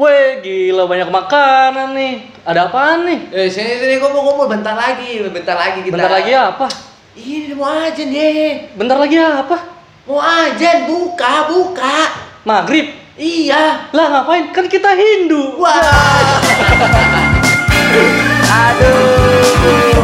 Weh, gila banyak makanan nih. Ada apaan nih? Eh sini sini kumpul-kumpul bentar lagi, bentar lagi kita. Bentar lagi apa? Ini mau ajan deh. Bentar lagi apa? Mau ajan buka, buka. Maghrib. Iya. Lah ngapain? Kan kita Hindu. Wah. Aduh.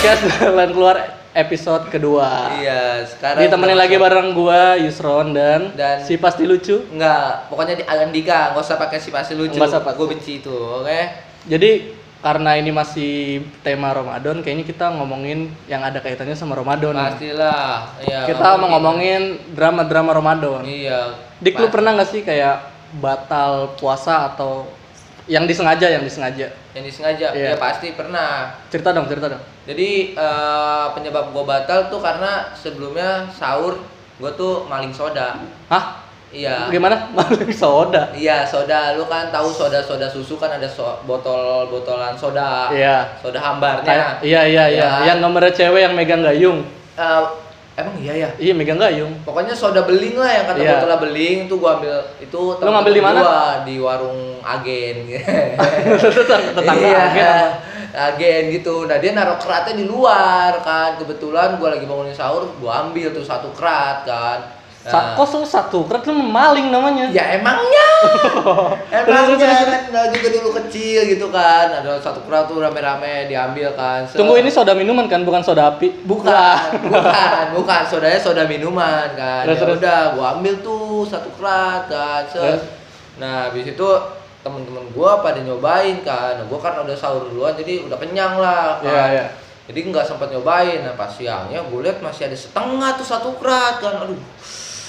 Podcast Jalan Keluar episode kedua. Iya, sekarang Ditemenin lagi bareng gua Yusron dan, Dan- si pasti lucu. Enggak, pokoknya di Andika, nggak usah pakai si pasti lucu. Nggak usah. Gue benci itu, oke? Jadi karena ini masih tema Ramadan, kayaknya kita ngomongin yang ada kaitannya sama Ramadan. Pastilah. Iya. kita mau ngomongin drama-drama Ramadan. Iya. Dik lu pernah nggak sih kayak batal puasa atau yang disengaja yang disengaja? yang disengaja? Iya. Ya pasti pernah. Cerita dong, cerita dong. Jadi eh, penyebab gue batal tuh karena sebelumnya sahur gue tuh maling soda. Hah? Iya. Gimana? Maling soda. Iya soda, lu kan tahu soda-soda susu kan ada so- botol-botolan soda. Iya. Soda hambarnya. Iya iya iya. Ya. Yang nomornya cewek yang megang gayung. Eh, emang iya ya. Iya, megang gayung. Pokoknya soda beling lah yang kata Iya. botolnya beling tuh gua ambil itu Lu ngambil di mana? Gua di warung agen. Tetang- Tetangga iya. agen apa? Agen gitu. Nah, dia naruh keratnya di luar kan. Kebetulan gua lagi bangunin sahur, gua ambil tuh satu kerat kan. Sa- kok lu satu lu maling namanya. Ya emangnya. Emangnya kan nah, juga dulu kecil gitu kan. Ada satu kerat tuh rame-rame diambil kan. Se- Tunggu ini soda minuman kan, bukan soda api. Bukan, bukan, bukan. Sodanya soda minuman kan. Terus, ya terus. udah, gua ambil tuh satu kerat kan. Terus? Nah, habis itu temen-temen gua pada nyobain kan. Nah, gua kan udah sahur duluan jadi udah kenyang lah kan. Iya, iya. Jadi nggak sempat nyobain. Nah, pas siangnya gue lihat masih ada setengah tuh satu kerat kan. Aduh,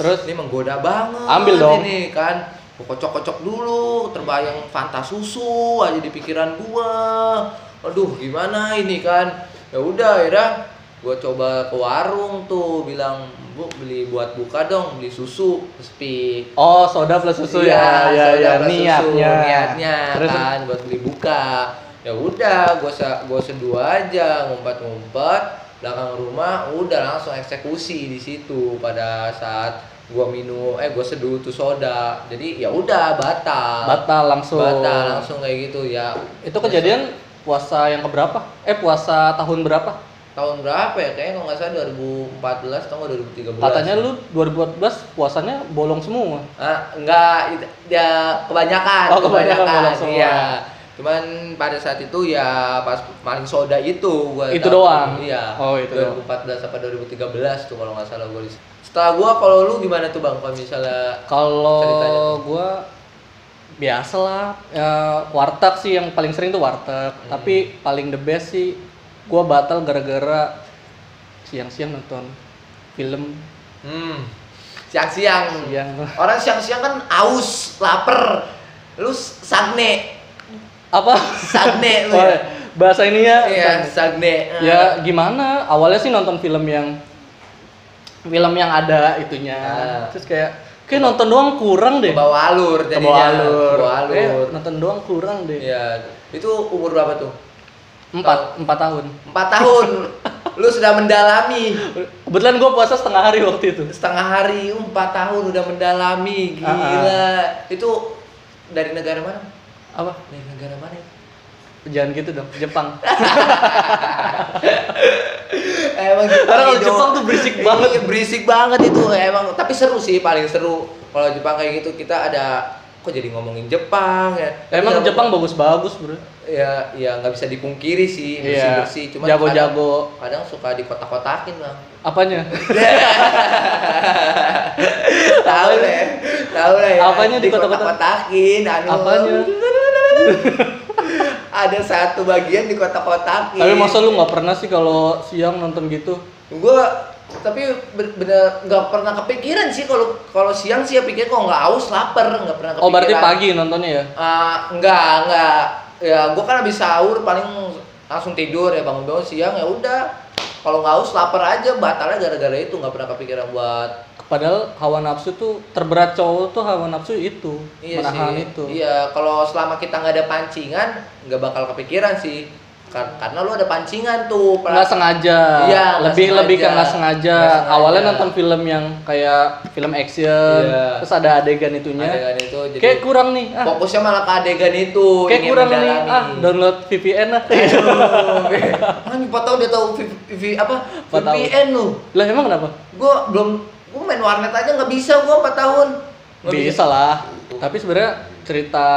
Terus ini menggoda banget. Ambil dong. Ini kan. Kocok-kocok dulu, terbayang Fanta susu aja di pikiran gua. Aduh, gimana ini kan? Ya udah, akhirnya gua coba ke warung tuh bilang, "Bu, beli buat buka dong, beli susu." Speak. Oh, soda plus susu ya, ya, soda ya, plus susu, niatnya. niatnya Terus, kan buat beli buka. Ya udah, gua gua seduh aja, ngumpet-ngumpet belakang rumah, udah langsung eksekusi di situ pada saat gua minum, eh gua seduh tuh soda. Jadi ya udah batal. batal langsung. Batal langsung kayak gitu ya. Itu kejadian puasa yang keberapa? Eh, puasa tahun berapa? tahun berapa ya? Kayaknya kalau nggak salah 2014 atau nggak 2013. Katanya lu 2014 puasanya bolong semua. Ah, enggak, ya kebanyakan, Oh, kebanyakan semua. Iya. Cuman pada saat itu ya pas maling soda itu gua Itu doang? Iya. Oh, itu 2014 apa 2013 tuh kalau nggak salah gua. Setelah gua kalau lu gimana tuh Bang kalau misalnya Kalau gua biasa lah, ya, warteg sih yang paling sering tuh warteg. Hmm. Tapi paling the best sih gua batal gara-gara siang-siang nonton film hmm siang-siang. siang. Orang siang-siang kan aus, lapar. Lu sagne, Apa? sagne lu ya. bahasa ini ya. Iya, sagne. Ya gimana? Awalnya sih nonton film yang film yang ada itunya. Ah. Terus kayak kayak nonton doang kurang deh. ke bawah alur jadinya. bawah alur. Ke bawah alur. Kayak nonton doang kurang deh. Iya. Itu umur berapa tuh? Empat, empat tahun. Empat tahun. lu sudah mendalami Kebetulan gue puasa setengah hari waktu itu. setengah hari, uh, empat tahun udah mendalami, gila. Itu dari negara mana? Apa? Dari negara mana? Jangan gitu dong, Jepang. Emang Karena kalau itu- Jepang tuh berisik banget. Iya, berisik banget itu. Emang tapi seru sih, paling seru. Kalau Jepang kayak gitu kita ada kok jadi ngomongin Jepang ya. Emang ya- Jepang bagus-bagus, Bro. ya ya nggak bisa dipungkiri sih bersih Iya. bersih cuma Jago-jago. kadang, kadang suka dikotak-kotakin lah Apanya? tahu deh tahu deh ya. Apanya dikotak-kotak? dikotak-kotakin anu Apanya? ada satu bagian dikotak-kotakin Tapi masa lu nggak pernah sih kalau siang nonton gitu? gua tapi bener nggak pernah kepikiran sih kalau kalau siang sih ya pikir kok nggak haus lapar nggak pernah kepikiran Oh, berarti pagi nontonnya ya? Ah, enggak, enggak. Ya, gua kan habis sahur paling langsung tidur ya bangun-bangun siang ya udah. Kalau nggak haus lapar aja batalnya gara-gara itu nggak pernah kepikiran buat Padahal hawa nafsu tuh terberat cowok tuh hawa nafsu itu, iya menahan sih. itu. Iya, kalau selama kita nggak ada pancingan nggak bakal kepikiran sih. Kar- karena lu ada pancingan tuh nggak sengaja. Iya, lebih sengaja. lebih ke nggak sengaja. Sengaja. awalnya nonton film yang kayak film action Iya. terus ada adegan itunya. Adegan itu jadi kayak kurang nih ah. fokusnya malah ke adegan itu kayak kurang nih ah download VPN lah. Ah, empat tahun dia tahu V- V- apa? Empat. VPN lu. Lah emang kenapa? Gua belum gua main warnet aja nggak bisa gua 4 tahun. Nggak bisa. lah. Tapi sebenarnya cerita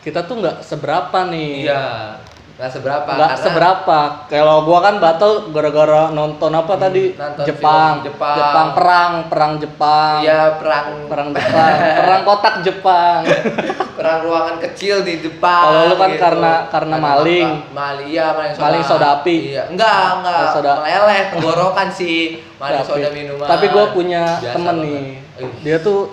kita tuh nggak seberapa nih. Iya nggak seberapa nggak karena seberapa kalau gua kan battle gara-gara nonton apa tadi Hmm, nonton Jepang. film Jepang. perang perang Jepang iya perang perang Jepang perang kotak Jepang perang ruangan kecil di depan Kalau lu kan gitu. karena- karena maling. apa? maling iya maling soda Maling soda api. iya enggak enggak Oh, soda- meleleh tenggorokan sih maling soda minuman tapi gue punya Biasa temen banget. nih Ih. dia tuh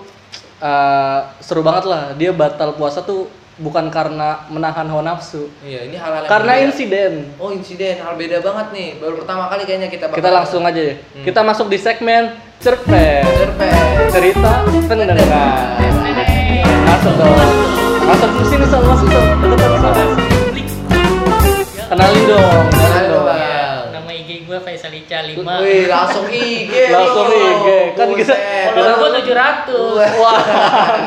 eh, seru banget lah dia batal puasa tuh bukan karena menahan hawa nafsu. Iya ini hal-hal karena berbeda. insiden. Oh insiden. Hal beda banget nih. Baru pertama kali kayaknya kita kita langsung aja ya. Hmm. kita masuk di segmen cerpen Cerpen. cerita pendengar masuk dong. Masuk ke sini Sal, masuk kenalin dong. Kenalin dong IG gue Faisal Ica 5 Wih, langsung IG Langsung. IG. Kan kita-. Follower gue 700 wah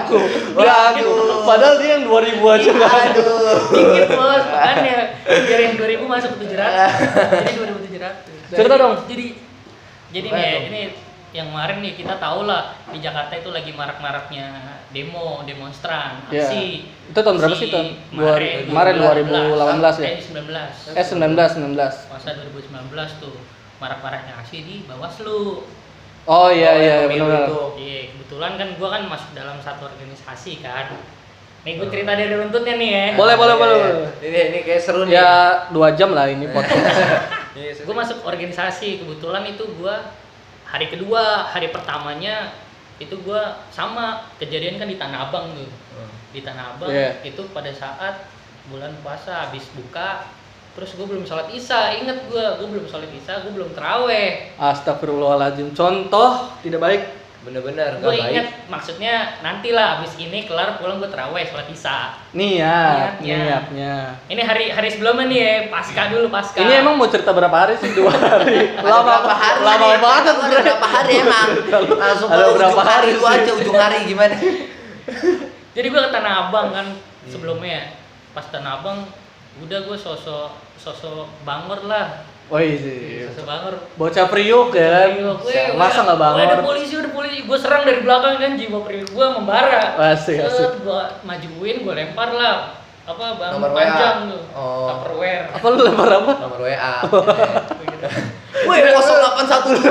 aku aku padahal dia yang 2000 aja kan Aduh. Dikit bos, makanya Biar yang 2000 masuk ke 700 Jadi 2700 cerita dong Jadi Jadi nih, ini yang kemarin nih kita tahu lah di Jakarta itu lagi marak-maraknya demo, demonstran, Iya. aksi. Itu tahun berapa sih, Ton? Dua- kemarin 2018 ya? Eh, 19. eh 19 19 Masa 2019 tuh marak-maraknya aksi di Bawaslu. oh iya Oh, iya benar itu. Iya, kebetulan kan gua kan masuk dalam satu organisasi kan. Nih gue cerita dari runtutnya nih ya. Boleh, boleh, boleh, Iya. boleh. Ini ini kayak seru nih. ya dua jam lah ini podcast Iya, seru. Gue masuk organisasi, kebetulan itu gua hari kedua, hari pertamanya itu gua sama kejadian kan di Tanah Abang tuh. Hmm. Di Tanah Abang Iya. itu pada saat bulan puasa habis buka terus gue belum sholat isya inget gue gue belum sholat isya gue belum teraweh Astagfirullahaladzim. Contoh tidak baik? Bener-bener gue nggak baik. inget maksudnya nantilah habis ini kelar pulang gue teraweh sholat isya. Niat Niatnya. niatnya. Ini hari hari sebelumnya nih ya pasca dulu pasca. Ini emang mau cerita berapa hari sih? Dua hari. Lama berapa hari lama banget Ada berapa hari emang? Langsung Ada berapa ujung hari lu aja ujung hari gimana? jadi gue ke Tanah Abang kan sebelumnya. Pas Tanah Abang udah gue sosok sosok bangor lah Woi sih sosok bangor bocah priuk ya kan masa nggak weh, Ada polisi, ada polisi. Gue serang dari belakang kan jiwa priuk gue membara. Asik, asik. Gue majuin, gue lempar lah. Apa bang Nomor WA. panjang tuh. Oh. Tupperware. apa lu lempar apa Nomor WA. Wih, Woi, 0812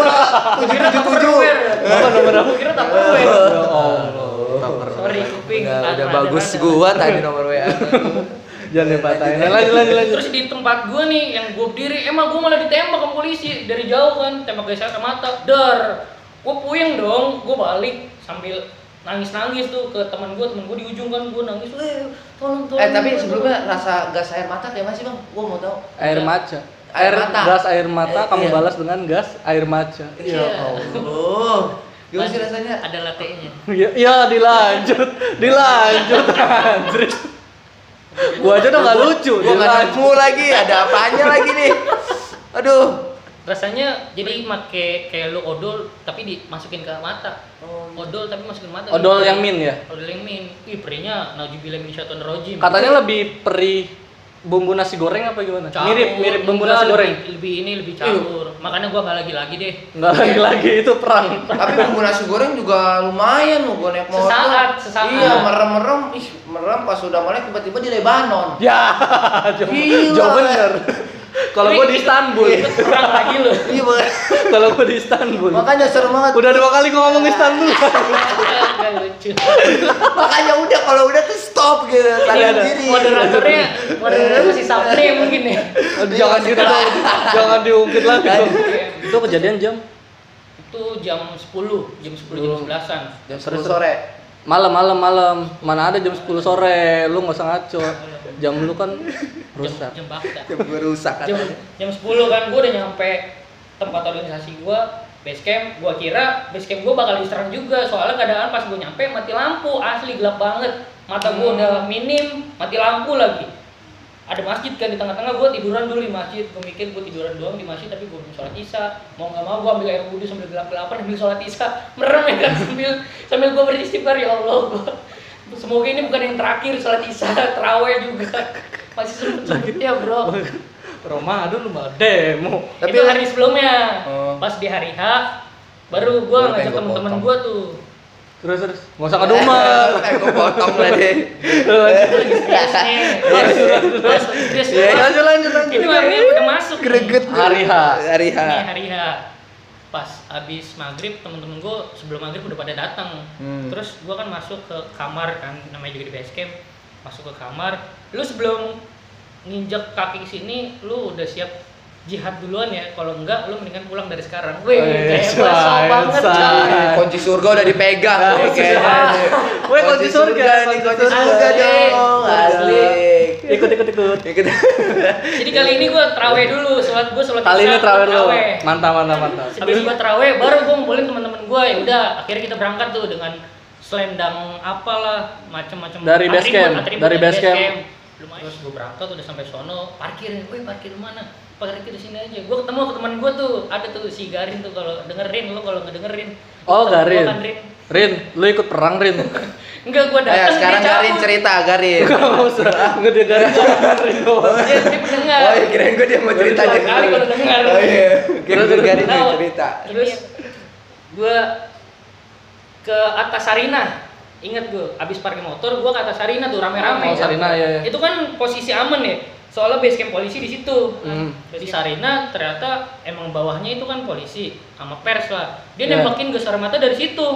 Kira 777. Tupperware. apa nomor apa kira Tupperware. ya Allah Sorry kuping. Udah, bagus gua tadi nomor WA. jangan dipatahin lanjut lanjut lanjut Terus di tempat gue nih yang gue berdiri, emang gue malah ditembak sama polisi dari jauh kan, tembak gas air mata, dar. Gue puyeng dong, gue balik sambil nangis-nangis tuh ke teman gue, teman gue di ujung kan gue nangis, eh tolong tolong. Eh tapi tolong." sebelumnya rasa gas air mata kayak masih bang? Gua mau tahu. air maca Air air mata. gas air mata Eh, kamu iya. balas dengan gas air maca Iya. Oh, gimana sih rasanya? Ada latenya. ya, ya dilanjut dilanjut anjir gua aja udah nggak lucu Gua nggak nemu lagi, ada apanya lagi nih? Aduh. Rasanya jadi make kayak lu odol tapi dimasukin ke mata. Oh, Odol tapi masukin mata. odol yang min ya Odol yang min. Ih, perinya naujubillah min syaitonir rajim. katanya lebih perih bumbu nasi goreng apa gimana Campur. mirip mirip bumbu nasi lebih- goreng Lebih, ini lebih campur. Makanya gua nggak lagi lagi deh. nggak lagi lagi itu perang Tapi bumbu nasi goreng juga lumayan loh gua naik motor. Sesaat, sesaat. Iya, merem-merem, ih, merem pas sudah mulai tiba-tiba di Lebanon. ya jauh, jauh bener kalau gua di Istanbul lagi lu. Iya, Bang. kalau gua di Istanbul Makanya serem banget. udah dua kali gua ngomong Istanbul lucu. Makanya udah kalau udah tuh stop gitu. Iya, Sadar ada. diri. Moderatornya, moderatornya masih sabne mungkin ya. Aduh, jangan gitu dong jangan diungkit lagi dong. itu kejadian jam Itu jam 10, jam 10 jam 11-an. Jam 10 sore. malam malam malam mana ada jam 10 sore lu nggak usah ngaco jam lu kan rusak. Jam, jam bakta. Jam gue rusak kan. jam jam 10 kan gue udah nyampe tempat organisasi gue base camp. Gue kira base camp gue bakal diserang juga soalnya keadaan pas gue nyampe mati lampu asli gelap banget. Mata gue Hmm. udah minim mati lampu lagi. Ada masjid kan di tengah-tengah gue tiduran dulu di masjid. Gue mikir gue tiduran doang di masjid tapi gue belum sholat isya. Mau nggak mau gue ambil air wudhu sambil gelap gelapan ambil sholat isya. Merem ya kan sambil sambil gue beristighfar ya Allah. Gua, semoga ini bukan yang terakhir sholat isya terawih juga masih sempet sempetnya bro Ramadan lu malah demo. Tapi itu hari sebelumnya Oh. pas di hari H baru gue Gua ngajak gua temen-temen gue tuh Terus terus nggak usah ngedumer. Eh, gue potong lah deh. stres Iya, Pas- lanjut, lanjut, lanjut. ini namanya udah masuk. Greget. Hari H. Hari H. Hari H pas abis maghrib temen-temen gue sebelum maghrib udah pada datang Hmm. terus gue kan masuk ke kamar kan namanya juga di base camp masuk ke kamar lu sebelum nginjek kaki sini lu udah siap jihad duluan ya kalau enggak lu mendingan pulang dari sekarang wih Eh, kayak banget coy. Kunci surga udah dipegang. Ah, nih. Weh, kunci surga, nih, kunci surga. dong. Asli. Ikut ikut ikut. Ikut. jadi kali ini gue terawih dulu sholat gue sholat Kali ini terawih dulu. Mantap mantap mantap. Habis gua terawih baru gua ngumpulin teman-teman gua ya udah akhirnya kita berangkat tuh dengan selendang apalah macam-macam Dari base atribut- camp, atribut dari base camp. Lumayan terus gua berangkat udah sampai sono parkirin woi parkir mana parkir di sini aja gua ketemu ke teman gua tuh ada tuh si Garin tuh kalau dengerin lo kalau nggak dengerin Oh Garin. kan, Rin. Rin, lu ikut perang Rin. enggak gua Ayo datang sekarang dia Garin cabut. cerita Garin. Enggak usah. Enggak dia Garin Rin doang. dia, dia pendengar Oh iya kirain gue dia mau cerita aja. kali baru dengar. Oh iya. Kirain gue Garin mau cerita. Terus gua ke atas Sarina. Ingat gue, abis parkir motor gua ke atas Sarina tuh rame-rame. Oh, Sarina, iya, iya. Itu kan posisi aman ya. Soalnya base camp polisi di situ. Hmm. Di Sarina ternyata emang bawahnya itu kan polisi sama pers lah. Dia Iya. nembakin gas air mata dari situ.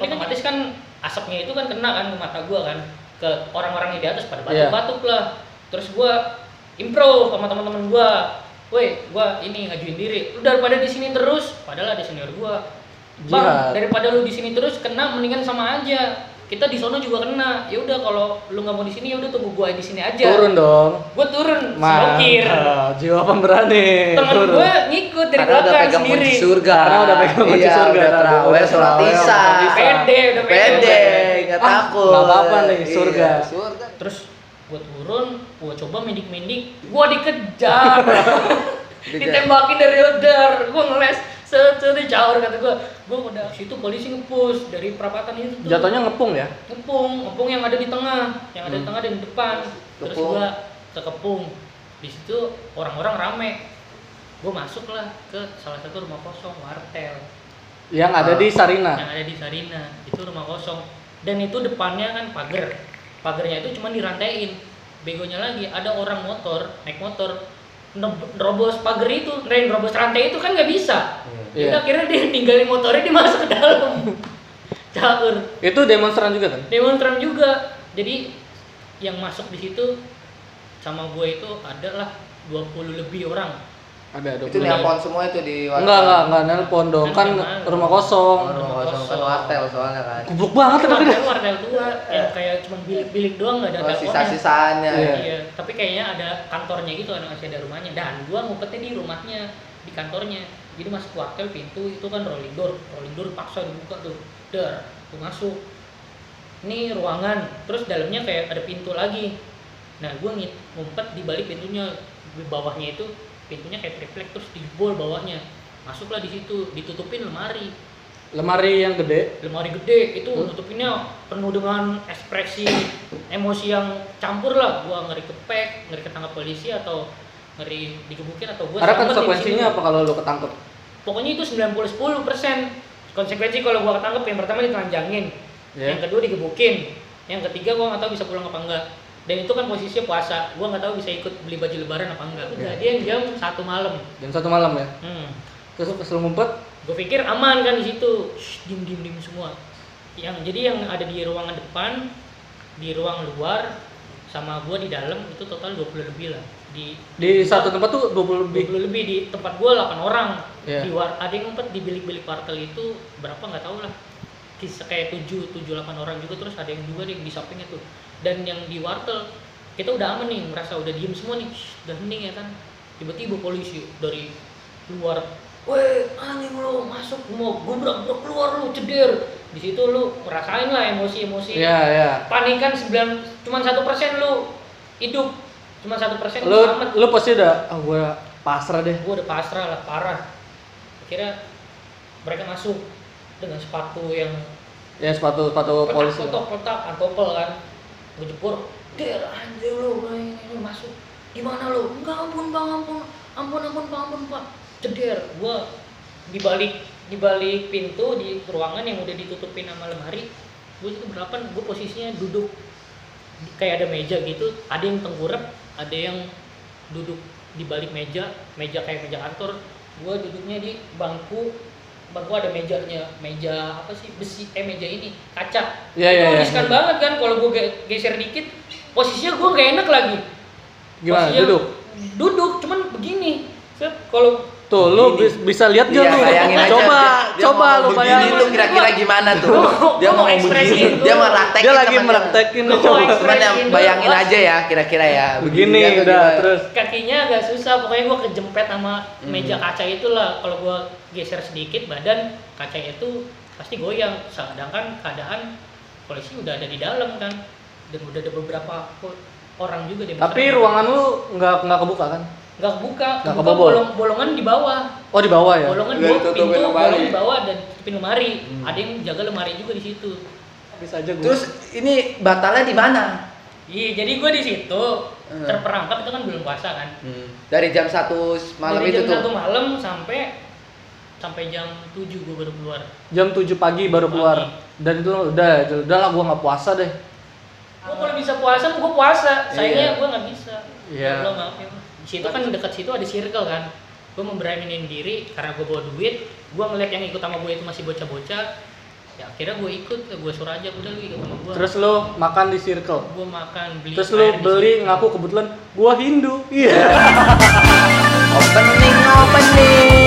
Ini otomatis kan asapnya itu kan kena kan ke mata gua kan ke orang-orang yang di atas pada Iya. batuk-batuk lah. Terus gua improve sama teman-teman gua. Woi, gua ini ngajuin diri. Lu daripada di sini terus, padahal ada senior gua. Bang, Jihad. daripada lu di sini terus kena mendingan sama aja. Kita di sono juga kena. Ya udah kalau lu nggak mau di sini ya udah tunggu gua di sini aja. Turun dong. Gua turun, blokir. Mantap. Jiwa pemberani. Temen Turun. gua ngikut dari Karena udah belakang pegang sendiri. surga. Karena udah pegang kunci Iya, surga. Udah Udah terawih, sholat terawih, isya. sholat isya. Pede, udah pede. Nggak Ah, takut. nggak apa-apa nih, surga. Iya, surga. Terus gua turun, gua coba mendik-mendik, gua dikejar. Ditembakin dari udar, gua ngeles set set jauh kata gua. Gua udah situ polisi ngepush dari perapatan itu tuh. Jatuhnya ngepung ya? ngepung, ngepung yang ada di tengah, yang ada di Hmm. tengah dan di depan. Terus Kepung. gua ke kepung. Di situ orang-orang rame. Gua masuk lah ke salah satu rumah kosong wartel Yang ada di Sarina. yang ada di Sarina. Itu rumah kosong. Dan itu depannya kan pagar. Pagarnya itu cuma dirantain. Begonya lagi ada orang motor, naik motor nerobos pagar itu, nerobos rantai itu kan nggak bisa. Iya. Jadi akhirnya dia ninggalin motornya dia masuk ke dalam. Caur Itu demonstran juga kan? demonstran juga jadi yang masuk di situ sama gue itu adalah 20 lebih orang Ada, ada. Itu nelpon semua itu di wartel. Enggak, enggak, enggak nelpon dong. Kan Kan rumah Oh, kosong. rumah kosong kan wartel soalnya kan. Goblok banget itu tapi wartel wartel tua yang kayak cuma bilik-bilik doang nggak ada Oh, sisa-sisaannya. Iya. iya tapi kayaknya ada kantornya gitu ada masih ada rumahnya dan gua ngumpetnya di rumahnya di kantornya jadi masuk wartel pintu itu kan rolling door. Rolling door paksa dibuka tuh. Dar gua masuk. Ini ruangan. Terus dalamnya kayak ada pintu lagi. Nah ngit ngumpet di balik pintunya. Di bawahnya itu pintunya kayak triplek terus dijebol bawahnya. Masuklah di situ ditutupin lemari. Lemari yang gede. lemari gede. Itu Hmm. nutupinnya penuh dengan ekspresi emosi yang campur lah gua ngeri kepek ngeri ketangkap polisi atau ngeri digebukin atau gua Karena konsekuensinya apa kalau lu ketangkep? Pokoknya itu 90 10 persen. Konsekuensi kalau gua ketangkep yang pertama ditelanjangin. Ya. yang kedua digebukin. Yang ketiga gua nggak tahu bisa pulang apa enggak. Dan itu kan posisinya puasa. Gua nggak tahu bisa ikut beli baju lebaran apa enggak. Ya. kejadian jam satu malam. Jam satu malam ya. hmm. Terus pas lu ngumpet, gue pikir aman kan di situ. Dim dim dim semua. Yang jadi yang ada di ruangan depan di ruang luar sama gue di dalam itu total 20 lebih lah. Di di satu tempat tuh 20 lebih. 20 lebih di tempat gue 8 orang. Iya. di war ada yang ngumpet di bilik-bilik wartel itu berapa nggak tahu lah. Kisah kayak 7 7 8 orang juga terus ada yang juga nih di sampingnya tuh. Dan yang di wartel kita udah aman nih merasa udah diem semua nih. Udah hening ya kan. Tiba-tiba polisi dari luar Weh, anjing lu masuk mau gubrak gubrak keluar lu ceder. Di situ lu ngerasain lah emosi-emosi. Iya, iya. panikan sembilan cuma satu persen lu hidup. Cuma satu persen lu lu pasti udah ah gue pasrah deh. Gue udah pasrah lah parah. Akhirnya mereka masuk dengan sepatu yang ya sepatu sepatu polisi. kotak kotak antopel kan. Gue jebur der anjir lu ini masuk. Gimana lu? Enggak ampun bang ampun. Ampun ampun bang ampun pak ceder gue di balik di balik pintu di ruangan yang udah ditutupin sama lemari gue itu berapa gue posisinya duduk kayak ada meja gitu ada yang tengkurap ada yang duduk di balik meja meja kayak meja kantor gue duduknya di bangku bangku ada mejanya meja apa sih besi eh meja ini kaca. Iya, itu iya. riskan banget kan kalau gue geser dikit posisinya gue gak enak lagi. Gimana Posisinya duduk? duduk cuman begini kalau tuh lu bis- bisa lihat gak Iya, lu bayangin aja. coba Dia- dia coba mau lu bayangin lu kira-kira gimana tuh? Gua- Dia gua mau ekspresi begini. itu. Dia mau praktekin dia lagi teman-teman. meraktekin Gua coba mau Cuman ya Ekspresi bayangin aja ya kira-kira ya. begini udah gimana? terus kakinya agak susah pokoknya gue kejempet sama Hmm. meja kaca itulah kalau gue geser sedikit badan kaca itu pasti goyang sedangkan keadaan polisi udah ada di dalam kan dan udah ada beberapa orang juga di tapi ruangan lu nggak nggak kebuka kan nggak kebuka Nggak kebuka kebobol? bolong, bolongan di bawah oh di bawah ya bolongan di bawah pintu lemari. bolongan di bawah dan tutupin lemari Hmm. ada yang jaga lemari juga di situ bisa aja gua Terus ini batalnya di mana? iya jadi gue di situ Hmm. terperangkap itu kan belum puasa kan Dari jam 1 malam Dari itu jam tuh. satu malam sampai sampai jam 7 gue baru keluar jam 7 pagi baru Pagi. keluar dan itu udah udah lah gua nggak puasa deh Gue kalau bisa puasa, gue puasa. Sayangnya Iya. gue nggak bisa. Iya. Lo maaf ya situ kan dekat situ ada circle kan. Gue memberaniin diri karena gue bawa duit gue ngeliat yang ikut sama gue itu masih bocah-bocah. Ya akhirnya gue ikut gue suruh aja udah lu ikut sama gue terus lo makan di circle? Gue makan beli terus lo beli ngaku kebetulan gue Hindu. Iya. Yeah. opening opening.